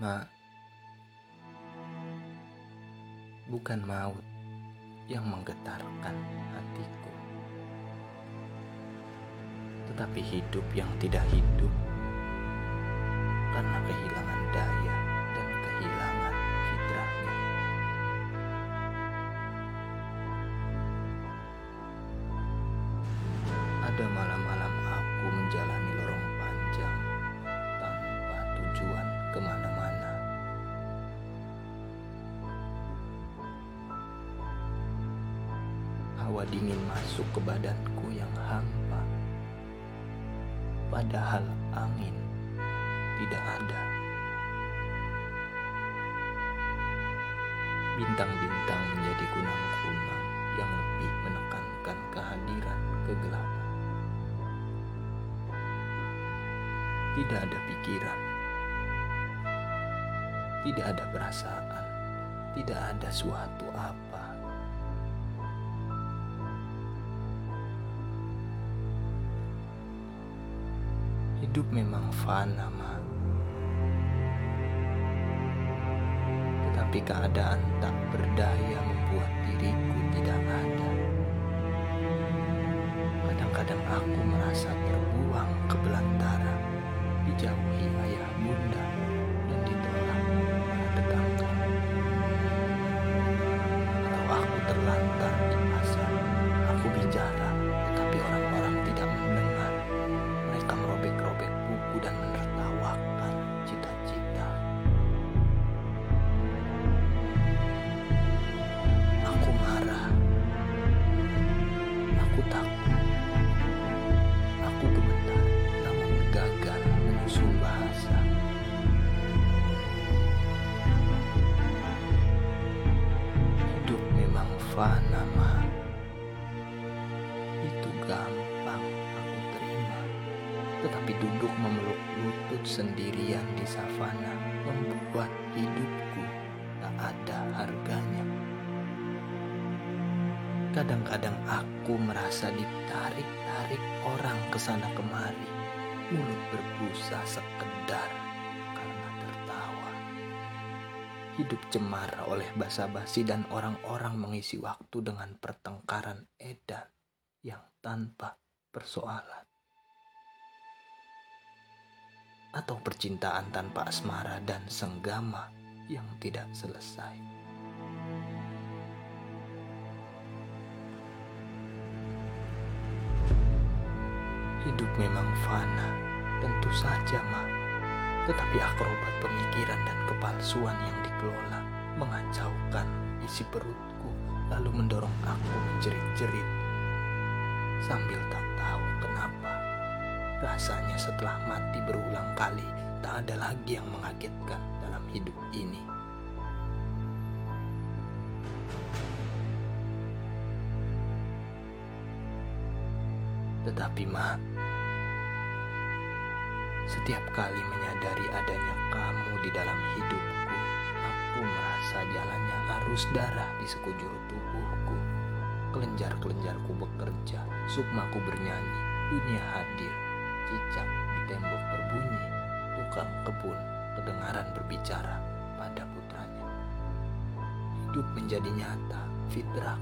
Ma, bukan maut yang menggetarkan hatiku, tetapi hidup yang tidak hidup karena kehilangan daya dan kehilangan fitrahnya. Ada malam-malam aku menjalani Hawa dingin masuk ke badanku yang hampa. Padahal angin tidak ada. Bintang-bintang menjadi kunang-kunang yang lebih menekankan kehadiran kegelapan. Tidak ada pikiran, tidak ada perasaan, tidak ada suatu apa. Hidup memang fana, Ma. Tetapi keadaan tak berdaya membuat diriku tidak ada. Kadang-kadang aku merasa terbuang ke belantara, dijauhi ayah bunda dan ditolak oleh tetangga. Atau aku terlantar di fana, Ma. Itu gampang aku terima. Tetapi duduk memeluk lutut sendirian di savana membuat hidupku tak ada harganya. Kadang-kadang aku merasa ditarik-tarik orang ke sana kemari, mulut berbusa sekedar Hidup cemara oleh basa-basi dan orang-orang mengisi waktu dengan pertengkaran edan yang tanpa persoalan. Atau percintaan tanpa asmara dan senggama yang tidak selesai. Hidup memang fana, tentu saja, Ma. Tetapi akrobat pemikiran dan kepalsuan yang dikelola mengacaukan isi perutku, lalu mendorong aku menjerit-jerit. Sambil tak tahu kenapa, rasanya setelah mati berulang kali, tak ada lagi yang mengagetkan dalam hidup ini. Tetapi, Ma, setiap kali menyadari adanya kamu di dalam hidupku, aku merasa jalannya arus darah di sekujur tubuhku. Kelenjar-kelenjarku bekerja, sukmaku bernyanyi, dunia hadir, cicak di tembok berbunyi, tukang kebun kedengaran berbicara pada putranya. Hidup menjadi nyata, fitrah